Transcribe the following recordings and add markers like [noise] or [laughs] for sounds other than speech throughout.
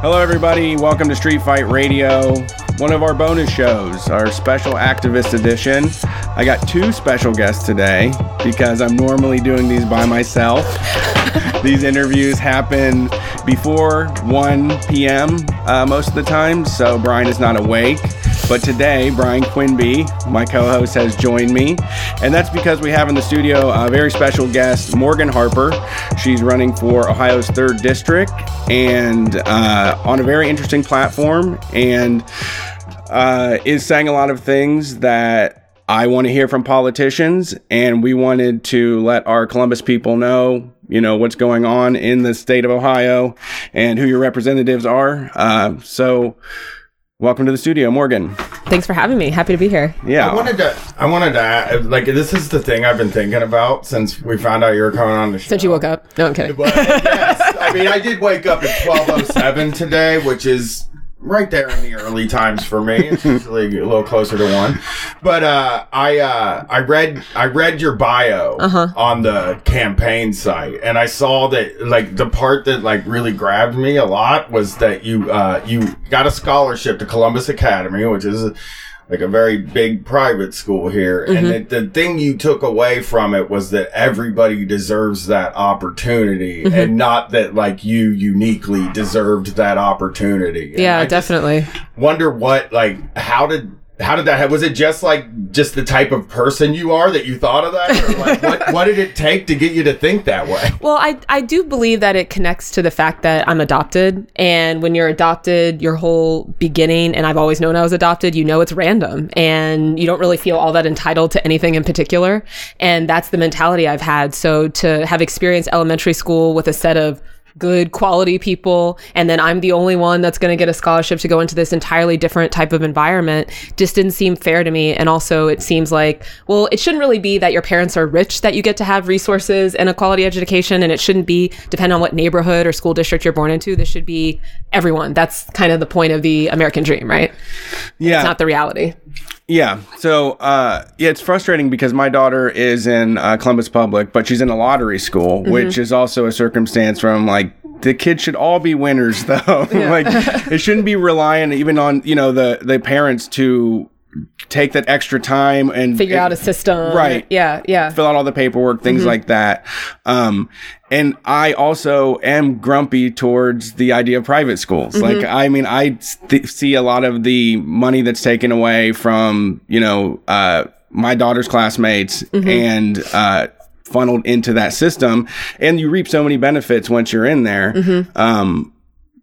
Hello, everybody. Welcome to Street Fight Radio, one of our bonus shows, our special activist edition. I got two special guests today because I'm normally doing these by myself. [laughs] these interviews happen before 1 p.m. Uh, most of the time, so Brian is not awake. But today, Brian Quinby, my co host, has joined me. And that's because we have in the studio a very special guest, Morgan Harper. She's running for Ohio's 3rd District and uh, on a very interesting platform and uh, is saying a lot of things that I want to hear from politicians. And we wanted to let our Columbus people know you know what's going on in the state of Ohio and who your representatives are. Uh, so Welcome to the studio, Morgan. Thanks for having me. Happy to be here. Yeah. I wanted to. I wanted to. Like this is the thing I've been thinking about since we found out you were coming on the show. Since you woke up. No, I'm kidding. But yes, I mean I did wake up at twelve oh seven today, which is right there in the early times for me. It's usually a little closer to one. But uh, I uh, I read I read your bio Uh-huh. on the campaign site, and I saw that like the part that like really grabbed me a lot was that you uh, you got a scholarship to Columbus Academy, which is. Like a very big private school here, and Mm-hmm. the, the thing you took away from it was that everybody deserves that opportunity, Mm-hmm. and not that like you uniquely deserved that opportunity. And yeah, definitely. wonder what like how did how did that happen? was it just like just the type of person you are that you thought of that or like what what did it take to get you to think that way [laughs] Well, I, I do believe that it connects to the fact that I'm adopted. And when you're adopted, your whole beginning, and I've always known I was adopted, you know it's random and you don't really feel all that entitled to anything in particular. And that's the mentality I've had. So to have experienced elementary school with a set of good quality people and then I'm the only one that's going to get a scholarship to go into this entirely different type of environment just didn't seem fair to me. And also it seems like well it shouldn't really be that your parents are rich that you get to have resources and a quality education and it shouldn't be depend on what neighborhood or school district you're born into this should be everyone. That's kind of the point of the American dream right? Yeah. it's not the reality Yeah. So, uh, yeah, it's frustrating because my daughter is in uh, Columbus Public, but she's in a lottery school, Mm-hmm. which is also a circumstance from like the kids should all be winners, [laughs] though. like it shouldn't be reliant even on you know the the parents to take that extra time and figure out a system Right. yeah yeah fill out all the paperwork, things Mm-hmm. like that. Um, and I also am grumpy towards the idea of private schools. Mm-hmm. Like, I mean, I th- see a lot of the money that's taken away from, you know, uh, my daughter's classmates Mm-hmm. and, uh, funneled into that system and you reap so many benefits once you're in there. Mm-hmm. Um,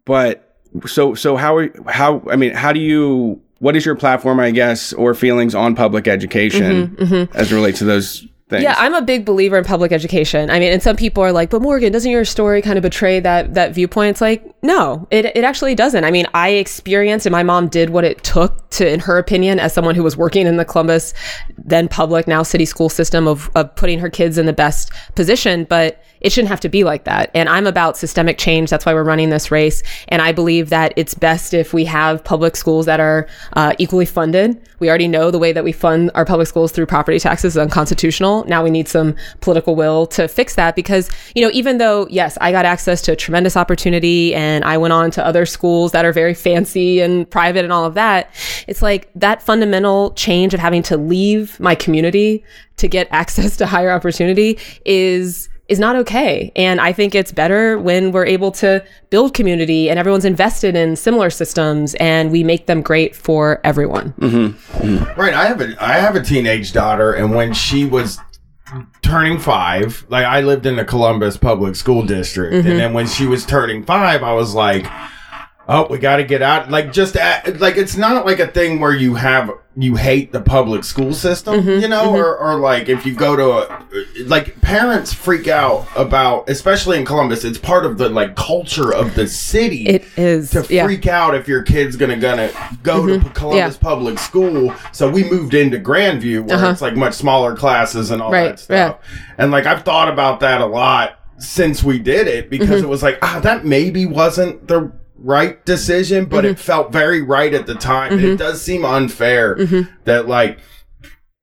but so, so how are, how, I mean, how do you, what is your platform, I guess, or feelings on public education mm-hmm, mm-hmm. as it relates to those things? Yeah, I'm a big believer in public education. I mean, and some people are like, "But Morgan, doesn't your story kind of betray that that viewpoint?" It's like, no, it it actually doesn't. I mean, I experienced, and my mom did what it took to, in her opinion, as someone who was working in the Columbus, then public, now city school system of of putting her kids in the best position, but it shouldn't have to be like that. And I'm about systemic change. That's why we're running this race. And I believe that it's best if we have public schools that are uh, equally funded. We already know the way that we fund our public schools through property taxes is unconstitutional. Now we need some political will to fix that because, you know, even though, yes, I got access to a tremendous opportunity and I went on to other schools that are very fancy and private and all of that, it's like that fundamental change of having to leave my community to get [laughs] access to higher opportunity is is not okay. And I think it's better when we're able to build community and everyone's invested in similar systems and we make them great for everyone. Mm-hmm. Mm-hmm. right i have a i have a teenage daughter and when she was turning five like i lived in the columbus public school district Mm-hmm. and then when she was turning five i was like oh we got to get out like just at, like it's not like a thing where you have you hate the public school system Mm-hmm, you know or, or like if you go to a like parents freak out about especially in columbus it's part of the like culture of the city It is. to yeah. Mm-hmm. freak out if your kid's gonna gonna go to Columbus Yeah. Public School. So we moved into Grandview where it's like much smaller classes and all Uh-huh. That stuff. And like I've thought about that a lot since we did it because Mm-hmm. it was like ah that maybe wasn't the right decision, but Mm-hmm. it felt very right at the time. And It does seem unfair Mm-hmm. that like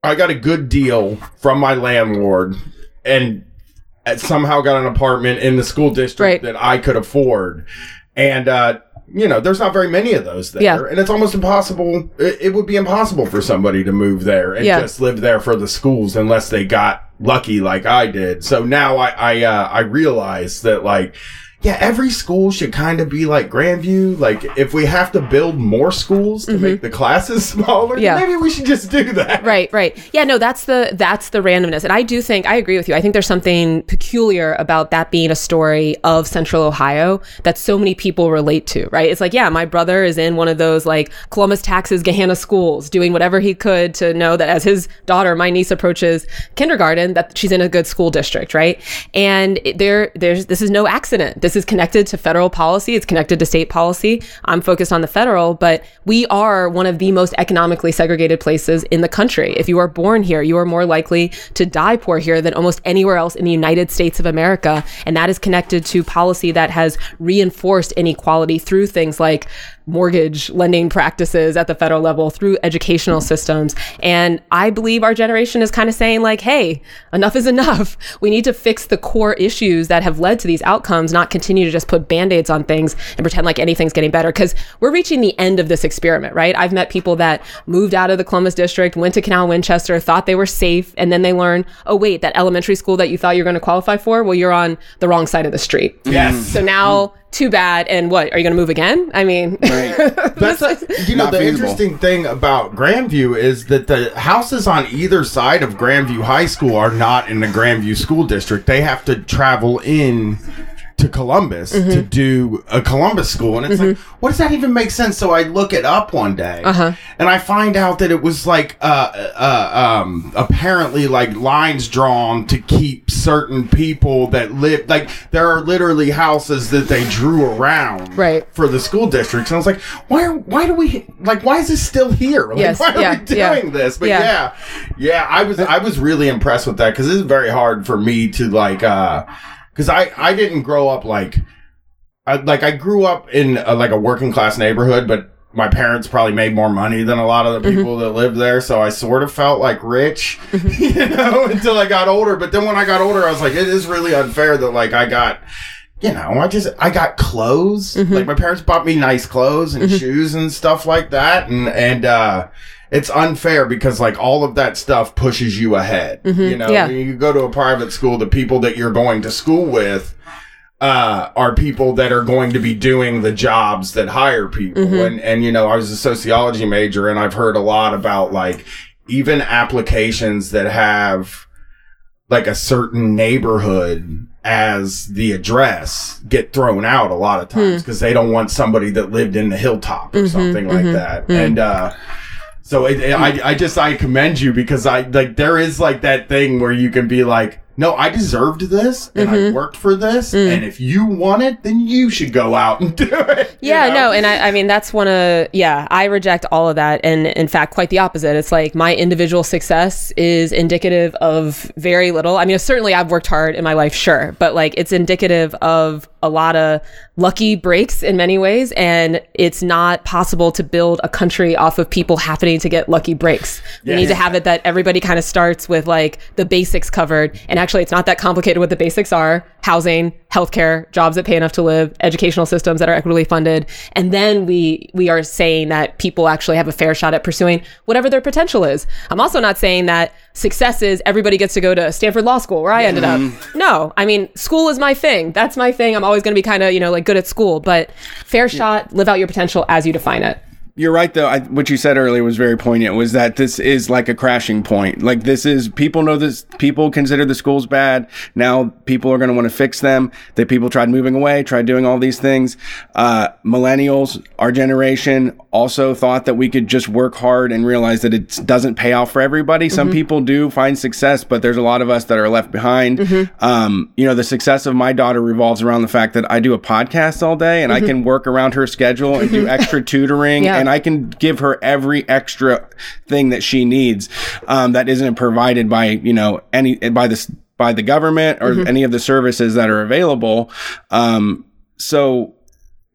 I got a good deal from my landlord and somehow got an apartment in the school district Right. that I could afford. And, uh, you know, there's not very many of those there. Yeah. And it's almost impossible. It, it would be impossible for somebody to move there and Yeah. just live there for the schools unless they got lucky like I did. So now I, I, uh, I realize that like, yeah, every school should kind of be like Grandview. Like, if we have to build more schools to make the classes [laughs] smaller, Mm-hmm. Yeah. maybe we should just do that. right right yeah no that's the that's the randomness and i do think i agree with you i think there's something peculiar about that being a story of central ohio that so many people relate to right it's like yeah my brother is in one of those like columbus taxes gahanna schools doing whatever he could to know that as his daughter my niece approaches kindergarten that she's in a good school district right and there there's this is no accident this is connected to federal policy it's connected to state policy. I'm focused on the federal but we are one of the most economically segregated places in the country. If you are born here you are more likely to die poor here than almost anywhere else in the united states of america. And that is connected to policy that has reinforced inequality through things like mortgage lending practices at the federal level through educational systems. And i believe our generation is kind of saying like hey enough is enough. [laughs] We need to fix the core issues that have led to these outcomes not continue to just put band-aids on things and pretend like anything's getting better. Because we're reaching the end of this experiment right? I've met people that moved out of the columbus district went to canal winchester thought they were safe and then they learn oh wait that elementary school that you thought you were going to qualify for? Well you're on the wrong side of the street. Yes. so now too bad and what are you going to move again i mean [laughs] That's a, you know Not the feasible. interesting thing about Grandview is that the houses on either side of Grandview High School are not in the Grandview School District. They have to travel in to Columbus Mm-hmm. to do a Columbus school, and it's like, what does that even make sense? So I look it up one day, Uh-huh. and I find out that it was like uh, uh, um, apparently like lines drawn to keep certain people that live like there are literally houses that they drew around Right. for the school districts. And I was like, why are, why do we like why is this still here? Like, Yes, why are yeah, we doing yeah, this? But yeah. yeah. yeah, I was I was really impressed with that because it's very hard for me to like uh because I I didn't grow up like I like I grew up in a, like a working class neighborhood, but my parents probably made more money than a lot of the Mm-hmm. people that lived there, so I sort of felt like rich, [laughs] you know, until I got older. But then when I got older, I was like, it is really unfair that like I got you know, I just I got clothes. Mm-hmm. Like my parents bought me nice clothes and shoes and stuff like that, and and uh, it's unfair because like all of that stuff pushes you ahead. You know, Mm-hmm. Yeah. when you go to a private school, the people that you're going to school with uh, are people that are going to be doing the jobs that hire people. Mm-hmm. And, and, you know, I was a sociology major and I've heard a lot about like even applications that have like a certain neighborhood as the address get thrown out a lot of times because they don't want somebody that lived in the hilltop or something like that. And, uh, so it, it- I, I just I commend you because I like there is like that thing where you can be like, no, I deserved this and I mm-hmm. worked for this, mm. and if you want it, then you should go out and [laughs] do it. you Yeah, know? no, and I, I mean that's one of yeah, I reject all of that, and in fact, quite the opposite. It's like my individual success is indicative of very little. I mean, certainly I've worked hard in my life, sure, but like it's indicative of a lot of lucky breaks in many ways, and it's not possible to build a country off of people happening to get lucky breaks. We need to have it that everybody kind of starts with like the basics covered, and actually, it's not that complicated. What the basics are: housing, healthcare, jobs that pay enough to live, educational systems that are equitably funded, and then we we are saying that people actually have a fair shot at pursuing whatever their potential is. I'm also not saying that success is everybody gets to go to Stanford Law School where I ended up. Mm-hmm. No, I mean school is my thing. That's my thing. I'm always going to be kind of you know like good at school, but fair shot, live out your potential as you define it. You're right, though. I, what you said earlier was very poignant. Was that this is like a crashing point? Like this is people know this. People consider the schools bad. Now people are going to want to fix them. That people tried moving away, tried doing all these things. Uh, millennials, our generation, also thought that we could just work hard and realize that it doesn't pay off for everybody. Some people do find success, but there's a lot of us that are left behind. Um, you know, the success of my daughter revolves around the fact that I do a podcast all day and I can work around her schedule and do [laughs] extra tutoring Yeah. And I can give her every extra thing that she needs um, that isn't provided by you know any by this by the government or any of the services that are available. Um, so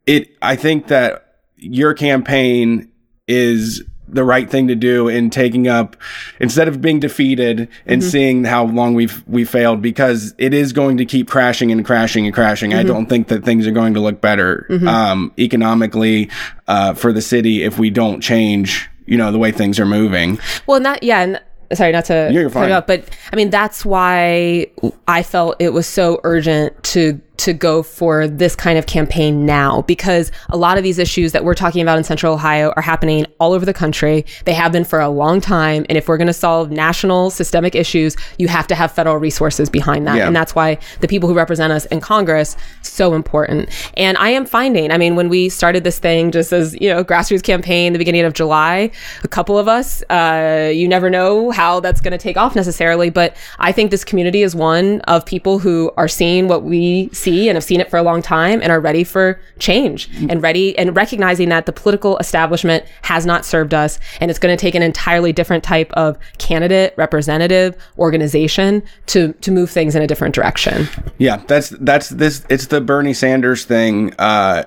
it I think that your campaign is the right thing to do in taking up instead of being defeated and Mm-hmm. seeing how long we've we failed because it is going to keep crashing and crashing and crashing. Mm-hmm. I don't think that things are going to look better um, economically uh, for the city if we don't change. You know the way things are moving. Well, not yeah, and sorry, not to You're fine. off, but I mean that's why I felt it was so urgent to to go for this kind of campaign now because a lot of these issues that we're talking about in Central Ohio are happening all over the country. They have been for a long time, and if we're going to solve national systemic issues, you have to have federal resources behind that, Yeah. and that's why the people who represent us in Congress so important. And I am finding, I mean, when we started this thing, just as you know, grassroots campaign, the beginning of July, a couple of us, uh, you never know how that's going to take off necessarily, but I think this community is one of people who are seeing what we see and have seen it for a long time and are ready for change and ready and recognizing that the political establishment has not served us and it's going to take an entirely different type of candidate, representative, organization to to move things in a different direction. Yeah, that's that's this. It's the Bernie Sanders thing uh,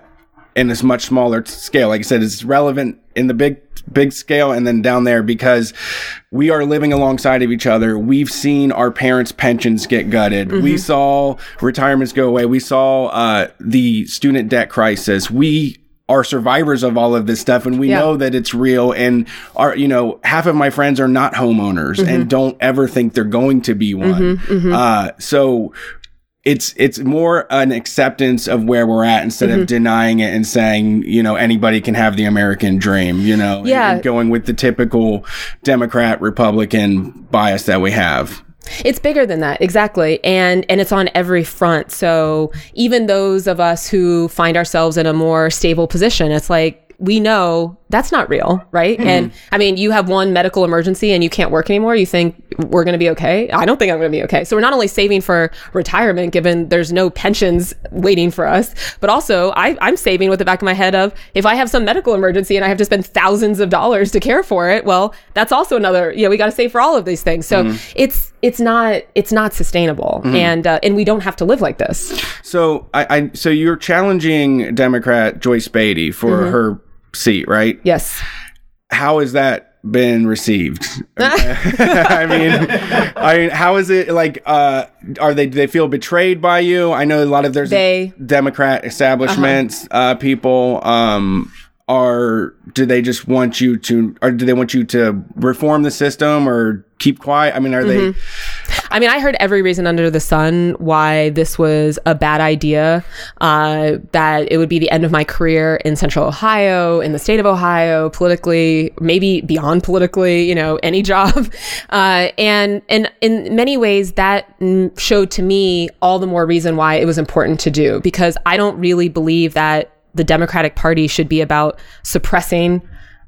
in this much smaller scale. Like I said, it's relevant in the big big scale and then down there because we are living alongside of each other. We've seen our parents' pensions get gutted. We saw retirements go away. We saw uh, the student debt crisis. We are survivors of all of this stuff and we Yeah. know that it's real and are you know half of my friends are not homeowners and don't ever think they're going to be one uh so it's it's more an acceptance of where we're at instead Mm-hmm. of denying it and saying you know anybody can have the American dream you know and- Yeah. and going with the typical Democrat Republican bias that we have It's bigger than that, exactly. And and it's on every front. So even those of us who find ourselves in a more stable position, it's like we know that's not real, right? And I mean, you have one medical emergency and you can't work anymore. You think we're going to be okay? I don't think I'm going to be okay. So we're not only saving for retirement, given there's no pensions waiting for us, but also I, I'm saving with the back of my head of if I have some medical emergency and I have to spend thousands of dollars to care for it, well, that's also another. You know, we got to save for all of these things. So it's it's not it's not sustainable, and uh, and we don't have to live like this. so I, I so you're challenging Democrat Joyce Beatty for Mm-hmm. her seat right? Yes. how has that been received? [laughs] [laughs] I mean I mean how is it like uh are they do they feel betrayed by you? I know a lot of there's They- Democrat establishments uh people um are do they just want you to or do they want you to reform the system or keep quiet? I mean are they I mean, I heard every reason under the sun why this was a bad idea. Uh, that it would be the end of my career in Central Ohio, in the state of Ohio, politically, maybe beyond politically. You know, any [laughs] job. Uh, and and in many ways, that showed to me all the more reason why it was important to do because I don't really believe that the Democratic Party should be about suppressing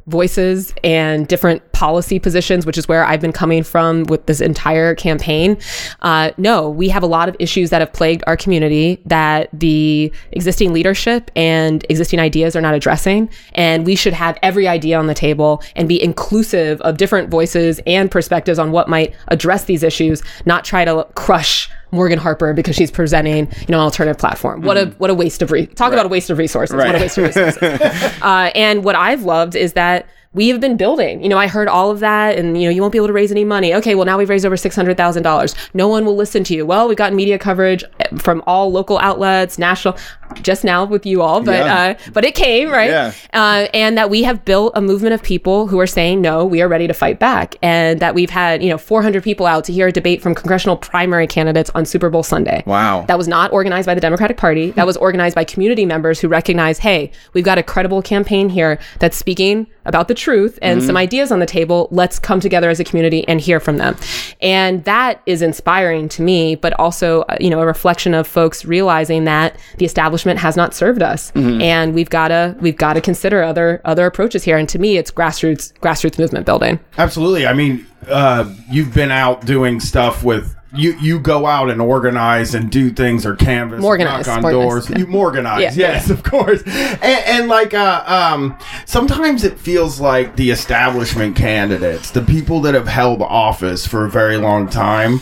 voices and different policy positions, which is where I've been coming from with this entire campaign. Uh, no, we have a lot of issues that have plagued our community that the existing leadership and existing ideas are not addressing. And we should have every idea on the table and be inclusive of different voices and perspectives on what might address these issues, not try to crush Morgan Harper because she's presenting, you know, an alternative platform. What a what a waste of re- talk about a waste of resources. What a waste of resources. [laughs] uh, and what I've loved is that we have been building. You know, I heard all of that, and you know, you won't be able to raise any money. Okay, well now we've raised over six hundred thousand dollars. No one will listen to you. Well, we've gotten media coverage from all local outlets, national. Just now with you all, but Yeah. uh, but it came right, Yeah. uh, and that we have built a movement of people who are saying no, we are ready to fight back, and that we've had you know 400 people out to hear a debate from congressional primary candidates on Super Bowl Sunday. Wow. That was not organized by the Democratic Party. That was organized by community members who recognize, hey, we've got a credible campaign here that's speaking about the truth and some ideas on the table. Let's come together as a community and hear from them. And that is inspiring to me, but also, uh, you know, a reflection of folks realizing that the establishment has not served us, and we've got to we've got to consider other other approaches here. And to me, it's grassroots grassroots movement building. Absolutely. I mean, uh, you've been out doing stuff with you. You go out and organize and do things or canvas, Morganize, knock on doors. yeah. You organize, Yeah. yes, of course. And, and like, uh, um, sometimes it feels like the establishment candidates, the people that have held office for a very long time,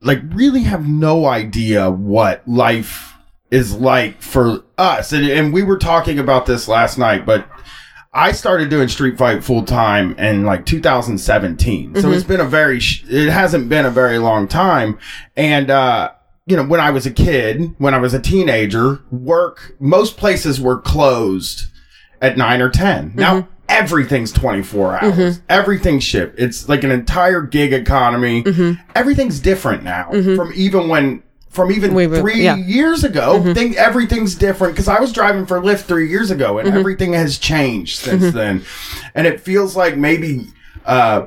like really have no idea what life is like for us. And, and we were talking about this last night, but I started doing Street Fight full time in like 2017. So it's mm-hmm. been a very, sh- it hasn't been a very long time. And, uh, you know, when I was a kid, when I was a teenager, work, most places were closed at nine or 10. Now mm-hmm. everything's 24 hours. Mm-hmm. Everything's shipped. It's like an entire gig economy. Everything's different now from even when, from even We were- three yeah. years ago, mm-hmm. think everything's different because I was driving for Lyft three years ago and mm-hmm. everything has changed since mm-hmm. then. And it feels like maybe uh,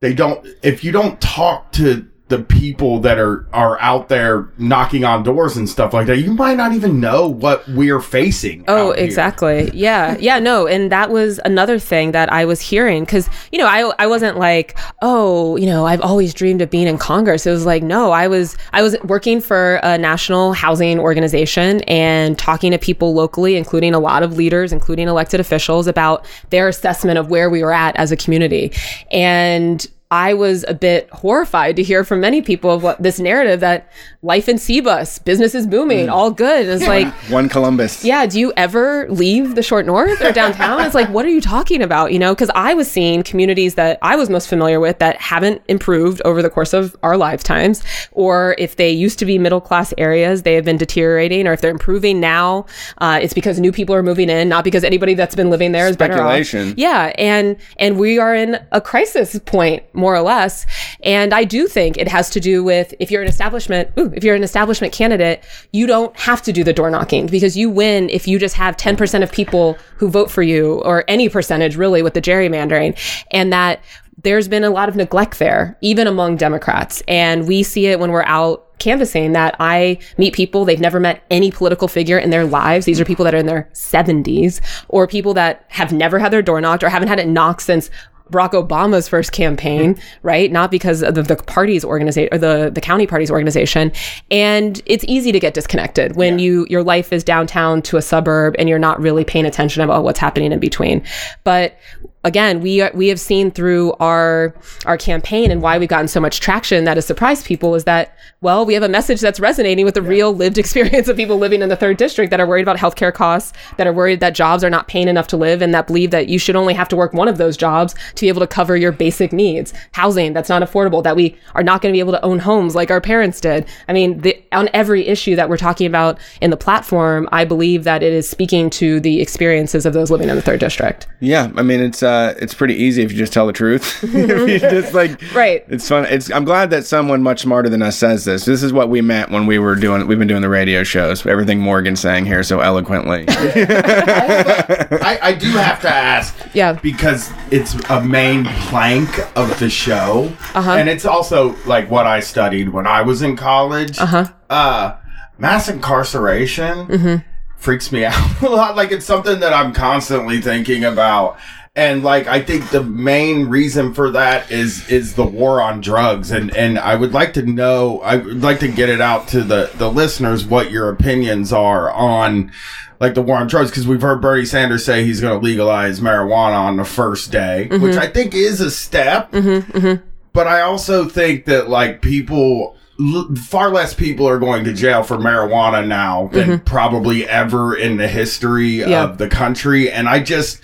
they don't, if you don't talk to the people that are are out there knocking on doors and stuff like that, you might not even know what we're facing. Oh, exactly. Yeah. Yeah. No. And that was another thing that I was hearing because, you know, I, I wasn't like, oh, you know, I've always dreamed of being in Congress. It was like, no, I was, I was working for a national housing organization and talking to people locally, including a lot of leaders, including elected officials about their assessment of where we were at as a community. And I was a bit horrified to hear from many people of what this narrative that life in Cbus, business is booming, all good. It's like, [laughs] One Columbus. yeah, do you ever leave the short north or downtown? it's like, what are you talking about? You know, because I was seeing communities that I was most familiar with that haven't improved over the course of our lifetimes, or if they used to be middle class areas, they have been deteriorating, or if they're improving now, uh, it's because new people are moving in, not because anybody that's been living there is better off. Speculation. Yeah, and and we are in a crisis point more or less. And I do think it has to do with if you're an establishment, ooh, if you're an establishment candidate, you don't have to do the door knocking because you win if you just have 10% of people who vote for you or any percentage really with the gerrymandering and that there's been a lot of neglect there, even among Democrats. And we see it when we're out canvassing that I meet people, they've never met any political figure in their lives. These are people that are in their 70s or people that have never had their door knocked or haven't had it knocked since Barack Obama's first campaign, right? Not because of the, the party's organization or the, the county party's organization. And it's easy to get disconnected when you your life is downtown to a suburb and you're not really paying attention about what's happening in between. But again, we are, we have seen through our our campaign and why we've gotten so much traction that has surprised people is that well, we have a message that's resonating with the real lived [laughs] experience of people living in the third district that are worried about healthcare costs, that are worried that jobs are not paying enough to live, and that believe that you should only have to work one of those jobs to be able to cover your basic needs. Housing that's not affordable, that we are not going to be able to own homes like our parents did. I mean, the, on every issue that we're talking about in the platform, I believe that it is speaking to the experiences of those living in the third district. Yeah, I mean it's uh it's pretty easy if you just tell the truth. [laughs] if you [laughs] just like Right. It's fun. It's I'm glad that someone much smarter than us says this. This is what we meant when we were doing we've been doing the radio shows. Everything Morgan's saying here so eloquently. [laughs] I, I do have to ask. Yeah. Because it's a main plank of the show. Uh-huh. And it's also like what I studied when I was in college. Uh-huh. Uh, mass incarceration Mm-hmm. freaks me out a lot. Like it's something that I'm constantly thinking about. And like I think the main reason for that is is the war on drugs. And and I would like to know I would like to get it out to the the listeners what your opinions are on like the war on drugs. Because we've heard Bernie Sanders say he's going to legalize marijuana on the first day, mm-hmm. which I think is a step. Mm-hmm. Mm-hmm. But I also think that like people l- far less people are going to jail for marijuana now than probably ever in the history Yeah. of the country. And I just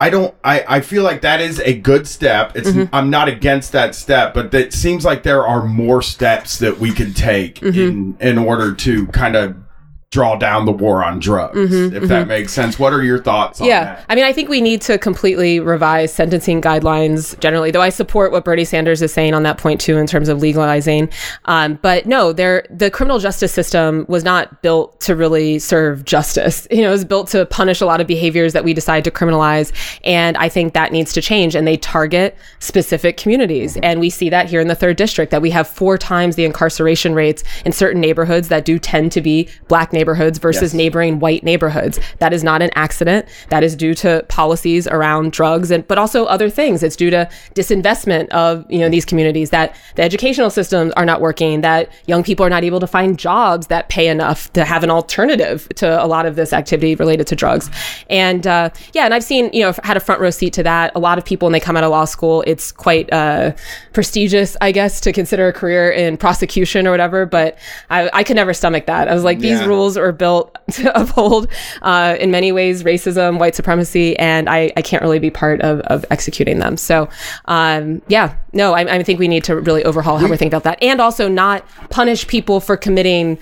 I don't I I feel like that is a good step. It's mm-hmm. I'm not against that step, but it seems like there are more steps that we can take mm-hmm. in in order to kind of draw down the war on drugs. if that makes sense. What are your thoughts on Yeah. that? I mean, I think we need to completely revise sentencing guidelines generally, though I support what Bernie Sanders is saying on that point too, in terms of legalizing. Um, but no, there, the criminal justice system was not built to really serve justice. [laughs] You know, it was built to punish a lot of behaviors that we decide to criminalize. And I think that needs to change. And they target specific communities. And we see that here in the third district, that we have four times the incarceration rates in certain neighborhoods that do tend to be black neighborhoods versus Yes. neighboring white neighborhoods. That is not an accident. That is due to policies around drugs and but also other things. It's due to disinvestment of, you know, these communities that the educational systems are not working, that young people are not able to find jobs that pay enough to have an alternative to a lot of this activity related to drugs. And uh, yeah, and I've seen, you know, had a front row seat to that. A lot of people when they come out of law school, it's quite uh, prestigious, I guess, to consider a career in prosecution or whatever, but I, I could never stomach that. I was like, these Yeah. rules bills are built [laughs] to uphold, uh, in many ways, racism, white supremacy, and I, I can't really be part of, of executing them. So, um, yeah, no, I, I think we need to really overhaul how we, we're thinking about that, and also not punish people for committing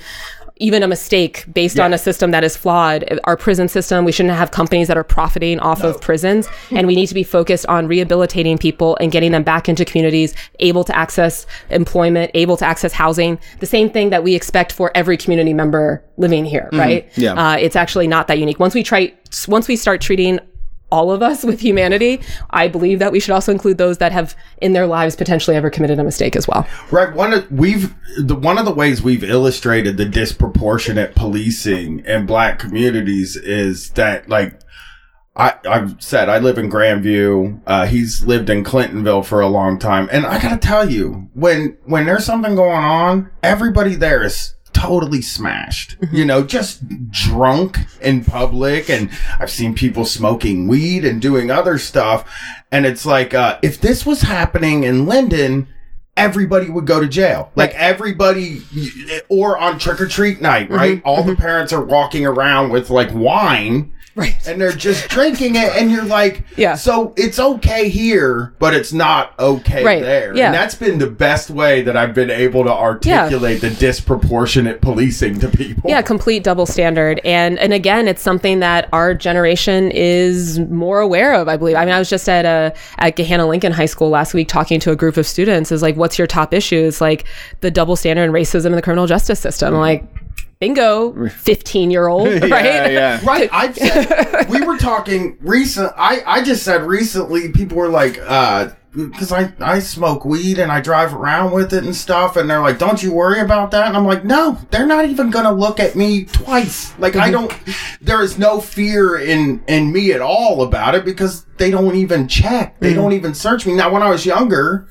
even a mistake based yeah. on a system that is flawed. Our prison system, we shouldn't have companies that are profiting off no. of prisons. [laughs] and we need to be focused on rehabilitating people and getting them back into communities, able to access employment, able to access housing. The same thing that we expect for every community member living here, mm-hmm. right? Yeah. Uh, it's actually not that unique. Once we try, once we start treating all of us with humanity, I believe that we should also include those that have in their lives potentially ever committed a mistake as well. Right. One of we've the one of the ways we've illustrated the disproportionate policing in black communities is that like I, I've said I live in Grandview. Uh, he's lived in Clintonville for a long time, and I gotta tell you, when when there's something going on, everybody there is totally smashed, you know, just drunk in public. And I've seen people smoking weed and doing other stuff. And it's like, uh, if this was happening in Linden, everybody would go to jail. Like everybody, or on trick or treat night, right? Mm-hmm. All mm-hmm. the parents are walking around with like wine Right. And they're just drinking it, and you're like, yeah. So it's okay here, but it's not okay right. there. Yeah. And that's been the best way that I've been able to articulate yeah. the disproportionate policing to people. Yeah, complete double standard. And and again, it's something that our generation is more aware of, I believe. I mean, I was just at a at Gahanna Lincoln High School last week talking to a group of students, is like, what's your top issue? It's like the double standard and racism in the criminal justice system. Mm-hmm. Like bingo [laughs] 15 year old right yeah, yeah. [laughs] right i said we were talking recent i i just said recently people were like uh because I, I smoke weed and I drive around with it and stuff, and they're like, "Don't you worry about that?" And I'm like, "No, they're not even gonna look at me twice. Like I don't. There is no fear in in me at all about it because they don't even check. They mm. don't even search me. Now, when I was younger,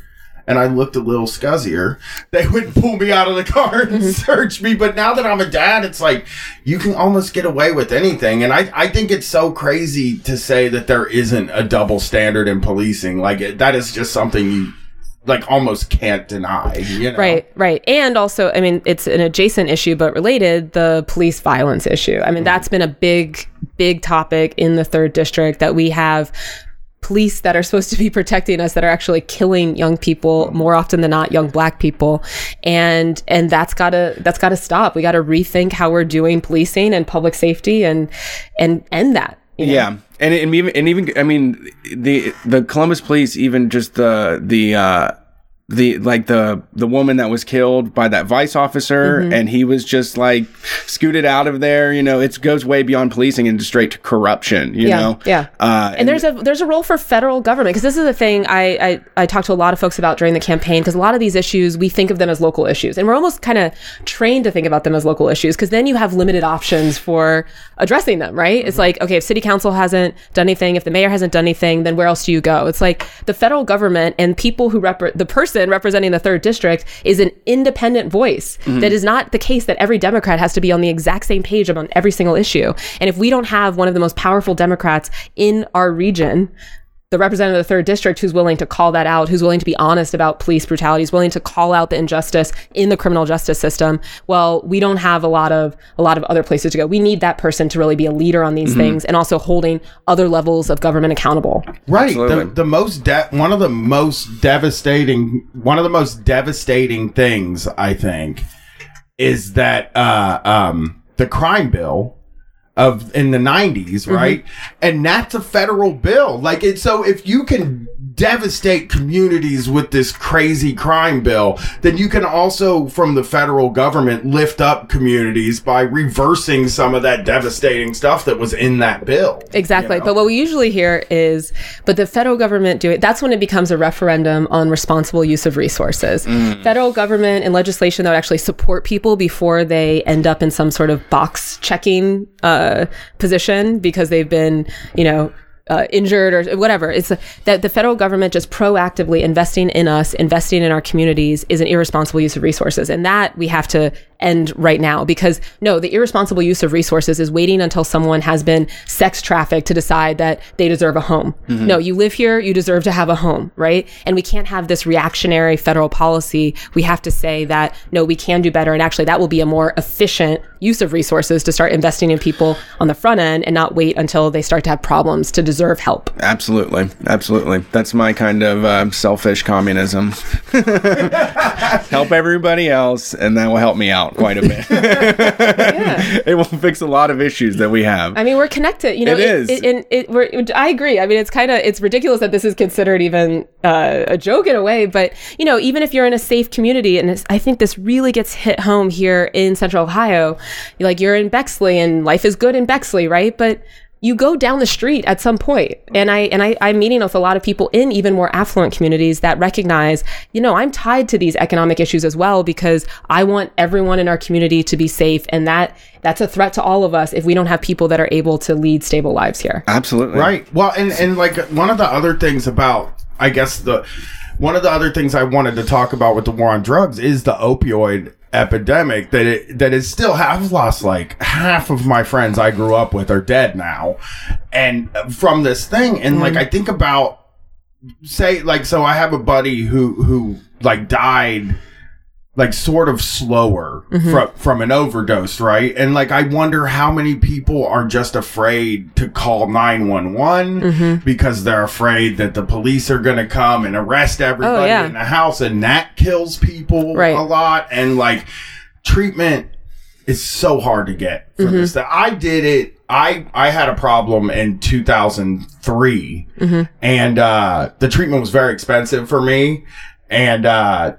and I looked a little scuzzier, they would pull me out of the car and mm-hmm. search me. But now that I'm a dad, it's like you can almost get away with anything. And I, I think it's so crazy to say that there isn't a double standard in policing. Like that is just something you like almost can't deny. You know? Right, right. And also, I mean, it's an adjacent issue, but related, the police violence issue. I mean, mm-hmm. that's been a big, big topic in the third district that we have police that are supposed to be protecting us that are actually killing young people more often than not young black people. And and that's got to that's got to stop. We got to rethink how we're doing policing and public safety and and end that you know? yeah. And, and even and even i mean the the columbus police even just the the uh the like the the woman that was killed by that vice officer mm-hmm. and he was just like scooted out of there you know it goes way beyond policing and straight to corruption you yeah, know yeah uh, and, and, there's a there's a role for federal government because this is the thing I, I i talked to a lot of folks about during the campaign because a lot of these issues we think of them as local issues and we're almost kind of trained to think about them as local issues because then you have limited options for addressing them right mm-hmm. it's like okay if city council hasn't done anything if the mayor hasn't done anything then where else do you go it's like the federal government and people who rep the person person representing the third district is an independent voice. Mm-hmm. That is not the case that every Democrat has to be on the exact same page on every single issue. And if we don't have one of the most powerful Democrats in our region, the representative of the third district who's willing to call that out, who's willing to be honest about police brutality, is willing to call out the injustice in the criminal justice system. Well, we don't have a lot of a lot of other places to go. We need that person to really be a leader on these mm-hmm. things and also holding other levels of government accountable. Right. The, the, most de- one of the most devastating one of the most devastating things I think is that uh, um, the crime bill of in the 90s, mm-hmm. right? Mm-hmm. And that's a federal bill. Like it so if you can devastate communities with this crazy crime bill, then you can also from the federal government lift up communities by reversing some of that devastating stuff that was in that bill. Exactly. You know? But what we usually hear is but the federal government do it that's when it becomes a referendum on responsible use of resources. Mm. Federal government and legislation that would actually support people before they end up in some sort of box checking uh, uh, position because they've been, you know, uh, injured or whatever. It's that the federal government just proactively investing in us, investing in our communities is an irresponsible use of resources. And that we have to end right now because no, the irresponsible use of resources is waiting until someone has been sex trafficked to decide that they deserve a home. No, you live here, you deserve to have a home, right? And we can't have this reactionary federal policy. We have to say that no, we can do better. And actually, that will be a more efficient use of resources to start investing in people on the front end and not wait until they start to have problems to deserve help. Absolutely, absolutely. That's my kind of uh, selfish communism. [laughs] help everybody else, and that will help me out quite a bit. [laughs] Yeah. [laughs] it will fix a lot of issues that we have. I mean, we're connected. You know, It is. It, and it, we're, I agree. I mean, it's kind of it's ridiculous that this is considered even uh, a joke in a way. But you know, even if you're in a safe community, and I think this really gets hit home here in Central Ohio. Like you're in Bexley, and life is good in Bexley, right? But you go down the street at some point and i and I, i'm meeting with a lot of people in even more affluent communities that recognize you know i'm tied to these economic issues as well because i want everyone in our community to be safe and that that's a threat to all of us if we don't have people that are able to lead stable lives here Absolutely. Right. Well, and and like one of the other things about, I guess the one of the other things I wanted to talk about with the war on drugs is the opioid epidemic that it that is still have lost like half of my friends I grew up with are dead now, and from this thing, and mm-hmm. like I think about say like so I have a buddy who who like died like sort of slower from from an overdose, right? And like I wonder how many people are just afraid to call 911 because they're afraid that the police are going to come and arrest everybody yeah. in the house and that kills people Right. a lot. And like treatment is so hard to get for this that I did it I I had a problem in 2003 and uh the treatment was very expensive for me. And uh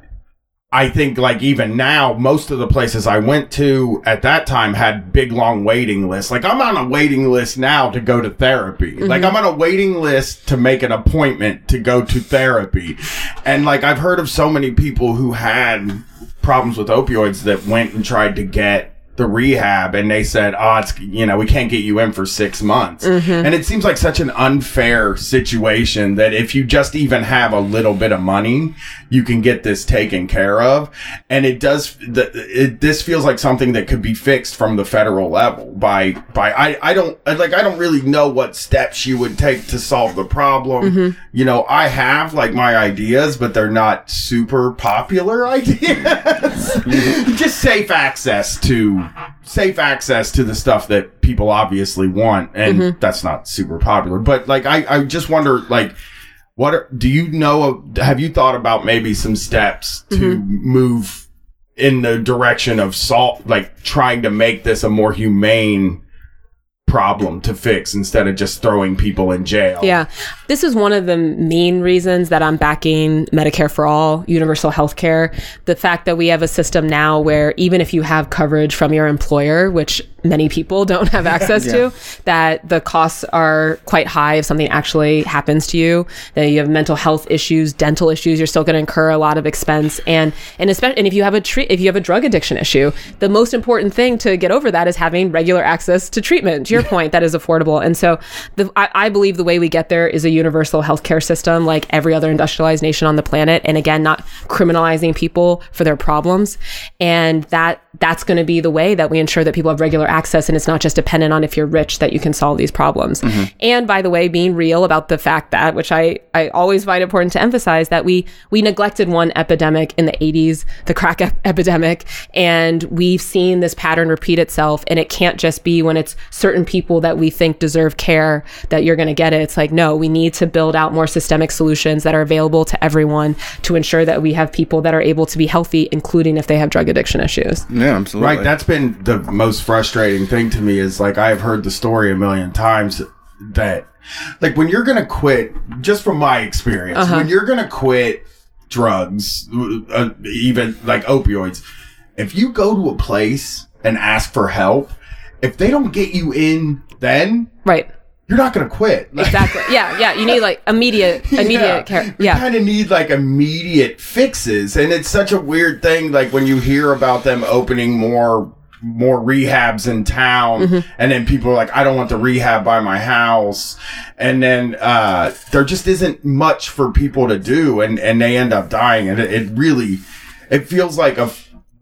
I think like even now, most of the places I went to at that time had big long waiting lists. Like I'm on a waiting list now to go to therapy. Like mm-hmm. I'm on a waiting list to make an appointment to go to therapy. And like I've heard of so many people who had problems with opioids that went and tried to get the rehab and they said, oh, it's, you know, we can't get you in for six months. Mm-hmm. And it seems like such an unfair situation that if you just even have a little bit of money, you can get this taken care of. And it does, the, it, this feels like something that could be fixed from the federal level by, by, I, I don't, like, I don't really know what steps you would take to solve the problem. Mm-hmm. You know, I have like my ideas, but they're not super popular [laughs] ideas. Mm-hmm. [laughs] just safe access to safe access to the stuff that people obviously want and mm-hmm. that's not super popular but like i i just wonder like what are, do you know have you thought about maybe some steps to mm-hmm. move in the direction of salt like trying to make this a more humane problem to fix instead of just throwing people in jail Yeah. This is one of the main reasons that I'm backing Medicare for all, universal health care. The fact that we have a system now where even if you have coverage from your employer, which many people don't have [laughs] access to, that the costs are quite high if something actually happens to you, that you have mental health issues, dental issues, you're still going to incur a lot of expense. And, and especially, and if you have a treat, if you have a drug addiction issue, the most important thing to get over that is having regular access to treatment, to your point, that is affordable. And so the, I, I believe the way we get there is a universal healthcare system like every other industrialized nation on the planet. And again, not criminalizing people for their problems. And that that's going to be the way that we ensure that people have regular access and it's not just dependent on if you're rich that you can solve these problems. Mm-hmm. And by the way, being real about the fact that, which I, I always find important to emphasize, that we we neglected one epidemic in the 80s, the crack ep- epidemic, and we've seen this pattern repeat itself. And it can't just be when it's certain people that we think deserve care that you're going to get it. It's like, no, we need to build out more systemic solutions that are available to everyone to ensure that we have people that are able to be healthy, including if they have drug addiction issues. Yeah, absolutely. Right. That's been the most frustrating thing to me is like I've heard the story a million times that like when you're going to quit, just from my experience, when you're going to quit drugs, uh, even like opioids, if you go to a place and ask for help, if they don't get you in then, Right. You're not going to quit. Like, Exactly. Yeah. Yeah. You need like immediate, [laughs] immediate care. You kind of need like immediate fixes, and it's such a weird thing. Like when you hear about them opening more more rehabs in town, Mm-hmm. and then people are like, "I don't want the rehab by my house," and then uh, there just isn't much for people to do, and and they end up dying, and it, it really it feels like a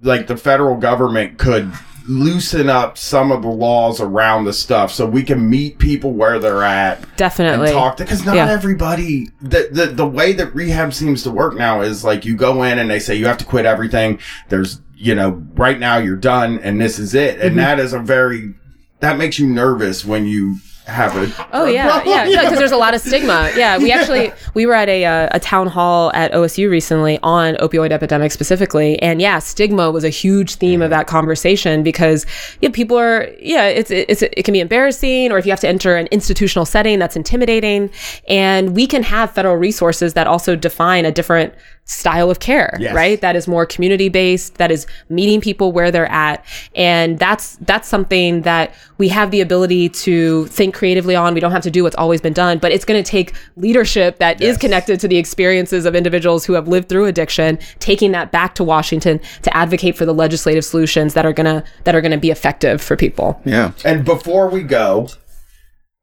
like the federal government could loosen up some of the laws around the stuff so we can meet people where they're at Definitely. talk to because not Yeah. everybody the, the the way that rehab seems to work now is like you go in and they say you have to quit everything there's you know right now you're done and this is it Mm-hmm. and that is a very that makes you nervous when you a Oh yeah, yeah, because there's a lot of stigma. Yeah, we actually we were at a uh, a town hall at OSU recently on opioid epidemic specifically, and yeah, stigma was a huge theme of that conversation because yeah, people are yeah, it's it's it can be embarrassing, or if you have to enter an institutional setting, that's intimidating, and we can have federal resources that also define a different style of care, Yes. right? That is more community based, that is meeting people where they're at, and that's that's something that we have the ability to think creatively on. We don't have to do what's always been done, but it's going to take leadership that is Yes. connected to the experiences of individuals who have lived through addiction, taking that back to Washington to advocate for the legislative solutions that are gonna that are gonna be effective for people. Yeah. And before we go,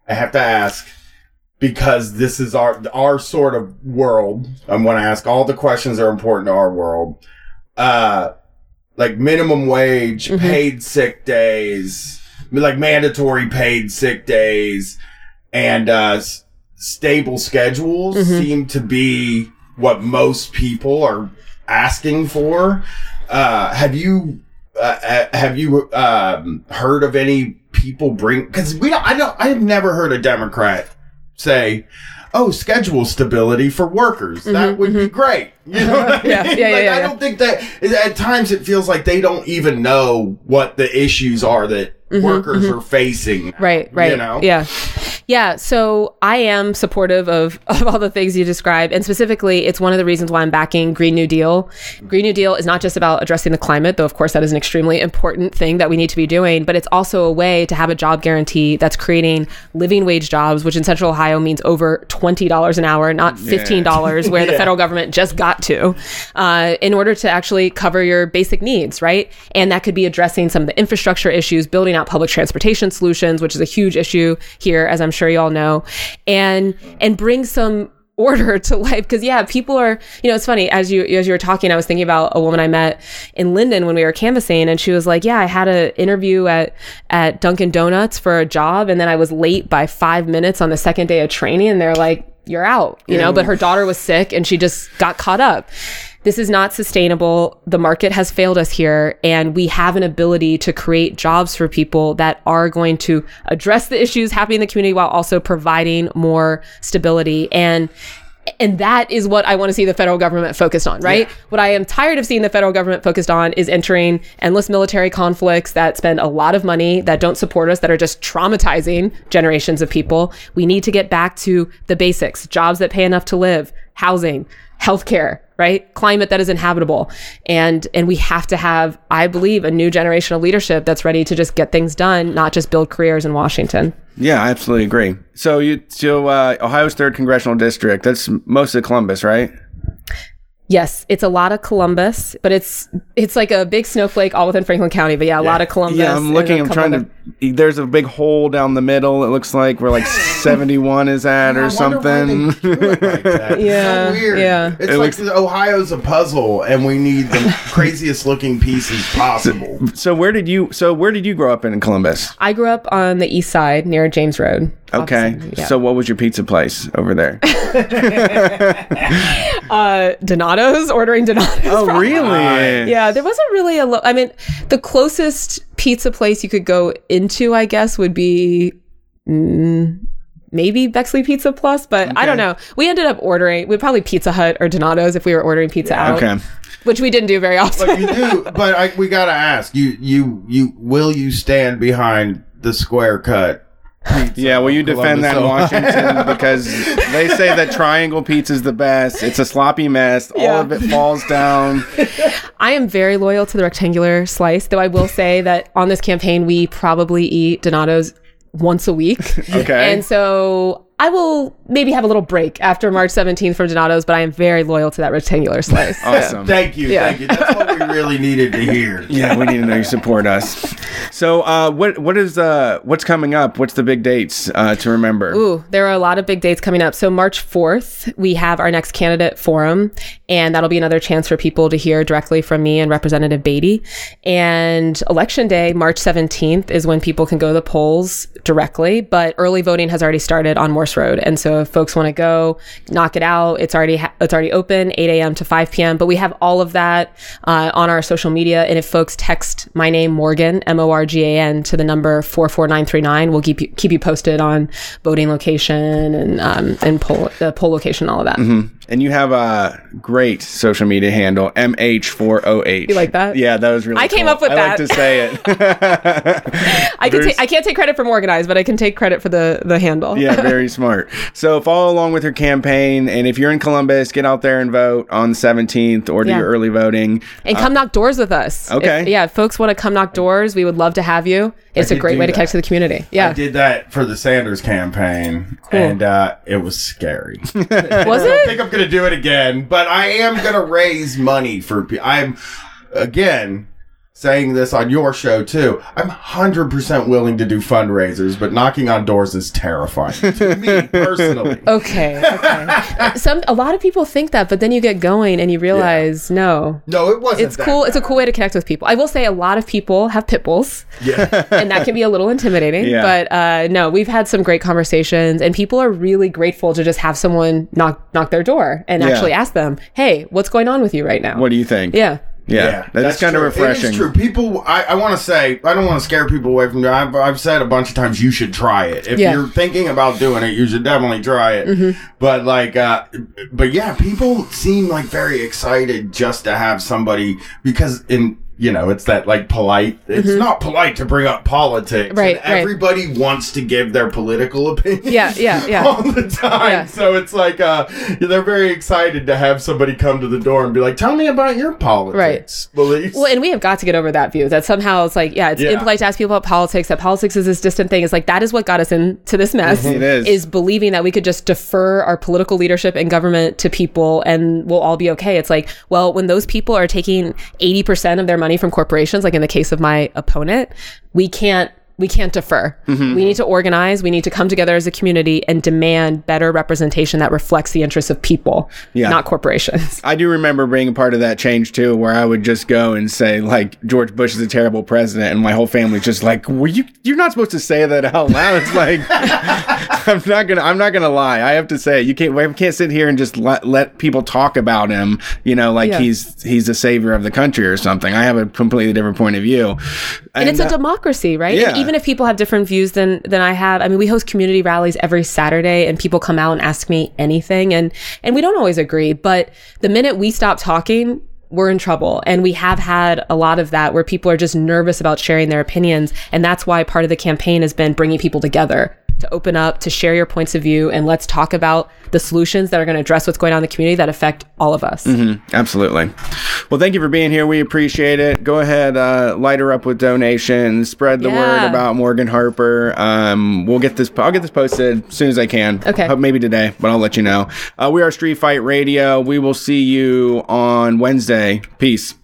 I have to ask because this is our our sort of world. I'm going to ask all the questions that are important to our world. Uh, like minimum wage, paid sick days, like mandatory paid sick days, and uh, s- stable schedules seem to be what most people are asking for. Uh, have you uh, uh, have you um, heard of any people bring? Because we don't. I don't. I have never heard a Democrat say, "Oh, schedule stability for workers. that mm-hmm, would be mm-hmm. great." You know I [laughs] mean? Yeah, yeah, yeah, Like, yeah, I don't think that. At times, it feels like they don't even know what the issues are that mm-hmm, workers are facing. Right, right. You know. Yeah. Yeah. So I am supportive of, [laughs] of all the things you described. And specifically, it's one of the reasons why I'm backing Green New Deal. Green New Deal is not just about addressing the climate, though, of course, that is an extremely important thing that we need to be doing, but it's also a way to have a job guarantee that's creating living wage jobs, which in Central Ohio means over $20 an hour, not $15, where the [laughs] federal government just got to, uh, in order to actually cover your basic needs, right? And that could be addressing some of the infrastructure issues, building out public transportation solutions, which is a huge issue here, as I'm sure you all know, and and bring some [laughs] order to life. Because yeah people are you know it's funny as you as you were talking i was thinking about a woman i met in linden when we were canvassing and she was like yeah i had an interview at at dunkin donuts for a job and then i was late by five minutes on the second day of training and they're like you're out you know but her daughter was sick and she just got caught up this is not sustainable. The market has failed us here, and we have an ability to create jobs for people that are going to address the issues happening in the community while also providing more stability. And and that is what I want to see the federal government focused on, right? What I am tired of seeing the federal government focused on is entering endless military conflicts that spend a lot of money, that don't support us, that are just traumatizing generations of people. We need to get back to the basics jobs that pay enough to live, housing, healthcare, right? Climate that is inhabitable. And and we have to have, I believe, a new generation of leadership that's ready to just get things done, not just build careers in Washington. Yeah, I absolutely agree. So you so uh, Ohio's third congressional district. That's mostly Columbus, right? Yes, it's a lot of Columbus, but it's it's like a big snowflake all within Franklin County. But yeah, a lot of Columbus. Yeah, I'm looking. I'm trying other- to. There's a big hole down the middle. It looks like where like [laughs] 71 is at or I wonder why something. they do it like that. [laughs] Yeah, so weird. yeah. It's It like looks- Ohio's a puzzle, and we need the [laughs] craziest looking pieces possible. so where did you? So where did you grow up in Columbus? I grew up on the east side near James Road. Okay. Opposite, yeah. So what was your pizza place over there? Uh, Donato's, ordering Donato's. oh, really? Yeah, there wasn't really a. Lo- I mean, the closest pizza place you could go into, I guess, would be mm, maybe Bexley Pizza Plus, but I don't know. We ended up ordering. We'd probably Pizza Hut or Donato's if we were ordering pizza out, Okay. which we didn't do very often. But you do. But I, we gotta ask you. You you will you stand behind the square cut? Yeah, will you defend that in Washington? [laughs] because they say that triangle pizza is the best. It's a sloppy mess. All of it falls down. [laughs] I am very loyal to the rectangular slice, though I will say that on this campaign, we probably eat Donato's once a week. [laughs] Okay. And so I will maybe have a little break after March 17th from Donato's, but I am very loyal to that rectangular slice. [laughs] Awesome. Thank you, Yeah. thank you. That's what we really needed to hear. [laughs] Yeah, we need to know you support us. So, uh, what what is uh what's coming up? What's the big dates uh, to remember? Ooh, there are a lot of big dates coming up. So March 4th, we have our next candidate forum, and that'll be another chance for people to hear directly from me and Representative Beatty. And election day, March 17th, is when people can go to the polls directly, but early voting has already started on Road. And so if folks want to go knock it out, it's already ha- it's already open 8 a.m. to 5 p.m. But we have all of that uh, on our social media. And if folks text my name Morgan M O R G A N to the number 44939, we'll keep you, keep you posted on voting location and um, and poll the poll location, all of that. And you have a great social media handle, MH4OH. You like that? Yeah, that was really I came up with I that. like to say it. [laughs] [laughs] I can. Ta- I can't take credit from organized, but I can take credit for the the handle. yeah, [laughs] very smart. So follow along with her campaign. And if you're in Columbus, get out there and vote on the 17th or do Yeah. your early voting. And come knock doors with us. If- okay. yeah, if folks want to come knock doors, we would love to have you. It's a great do way to that. connect to the community. Yeah, I did that for the Sanders campaign, and uh, it was scary. Was I it? Going to do it again, but I am going to raise money for. I'm again saying this on your show too. I'm 100% willing to do fundraisers, but knocking on doors is terrifying to me [laughs] personally. Okay. Okay. Some a lot of people think that, but then you get going and you realize no. No, it wasn't. It's that cool. It's a cool way to connect with people. I will say a lot of people have pit bulls, Yeah. and that can be a little intimidating. Yeah. But uh, no, we've had some great conversations, and people are really grateful to just have someone knock knock their door and Yeah. actually ask them, "Hey, what's going on with you right now?" What do you think? yeah. Yeah, that's, that's kind of true. refreshing. It is true. People, I, I want to say, I don't want to scare people away from it. I've, I've said a bunch of times you should try it. If Yeah. Mm-hmm. you're thinking about doing it, you should definitely try it. But like, uh, but yeah, people seem like very excited just to have somebody because in. You know, it's that like polite. It's not polite to bring up politics. Mm-hmm. Right, and right. Everybody wants to give their political opinion. Yeah, yeah, [laughs] yeah. all the time. Yeah. So it's like uh, they're very excited to have somebody come to the door and be like, "Tell me about your politics, beliefs." Well, and we have got to get over that view that somehow it's like, yeah, it's Yeah. impolite to ask people about politics, that politics is this distant thing. It's like that is what got us into this mess. [laughs] It is. Is believing that we could just defer our political leadership and government to people and we'll all be okay. It's like, well, when those people are taking 80% of their money from corporations, like in the case of my opponent, we can't we can't defer. Mm-hmm. We need to organize. We need to come together as a community and demand better representation that reflects the interests of people, Yeah. not corporations. [laughs] I do remember being a part of that change too, where I would just go and say like George Bush is a terrible president, and my whole family's just like, "Were you? You're not supposed to say that out loud." It's like [laughs] I'm not gonna. I'm not gonna lie. I have to say you can't. We can't sit here and just let let people talk about him. You know, like Yeah. he's he's the savior of the country or something. I have a completely different point of view, and it's a uh, democracy, right? yeah. Even if people have different views than than I have, I mean, we host community rallies every Saturday, and people come out and ask me anything, and and we don't always agree, but the minute we stop talking. We're in trouble. And we have had a lot of that where people are just nervous about sharing their opinions. And that's why part of the campaign has been bringing people together to open up, to share your points of view, and let's talk about the solutions that are going to address what's going on in the community that affect all of us. Absolutely. Well, thank you for being here. We appreciate it. Go ahead, uh, light her up with donations. Spread the word about Morgan Harper. Um, we'll get this. I'll get this posted as soon as I can. Okay. Hope maybe today, but I'll let you know. Uh, we are Street Fight Radio. We will see you on Wednesday. Peace.